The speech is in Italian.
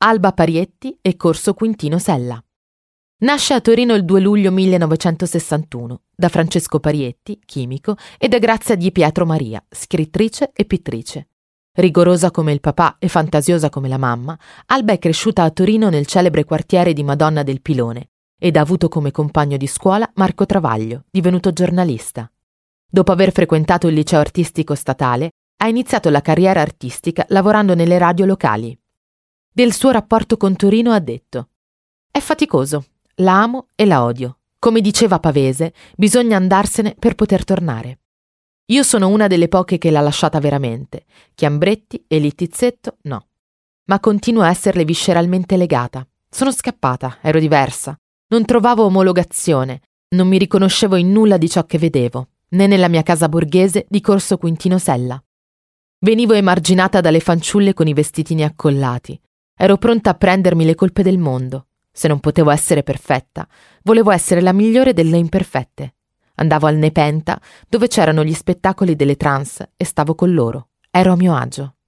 Alba Parietti e Corso Quintino Sella. Nasce a Torino il 2 luglio 1961 da Francesco Parietti, chimico, e da Grazia di Pietro Maria, scrittrice e pittrice. Rigorosa come il papà e fantasiosa come la mamma, Alba è cresciuta a Torino nel celebre quartiere di Madonna del Pilone ed ha avuto come compagno di scuola Marco Travaglio, divenuto giornalista. Dopo aver frequentato il liceo artistico statale, ha iniziato la carriera artistica lavorando nelle radio locali. Del suo rapporto con Torino ha detto: È faticoso, la amo e la odio. Come diceva Pavese, bisogna andarsene per poter tornare. Io sono una delle poche che l'ha lasciata veramente. Chiambretti e Littizzetto no. Ma continuo a esserle visceralmente legata. Sono scappata, ero diversa. Non trovavo omologazione, non mi riconoscevo in nulla di ciò che vedevo, né nella mia casa borghese di Corso Quintino Sella. Venivo emarginata dalle fanciulle con i vestitini accollati. Ero pronta a prendermi le colpe del mondo. Se non potevo essere perfetta, volevo essere la migliore delle imperfette. Andavo al Nepenta, dove c'erano gli spettacoli delle trans, e stavo con loro. Ero a mio agio.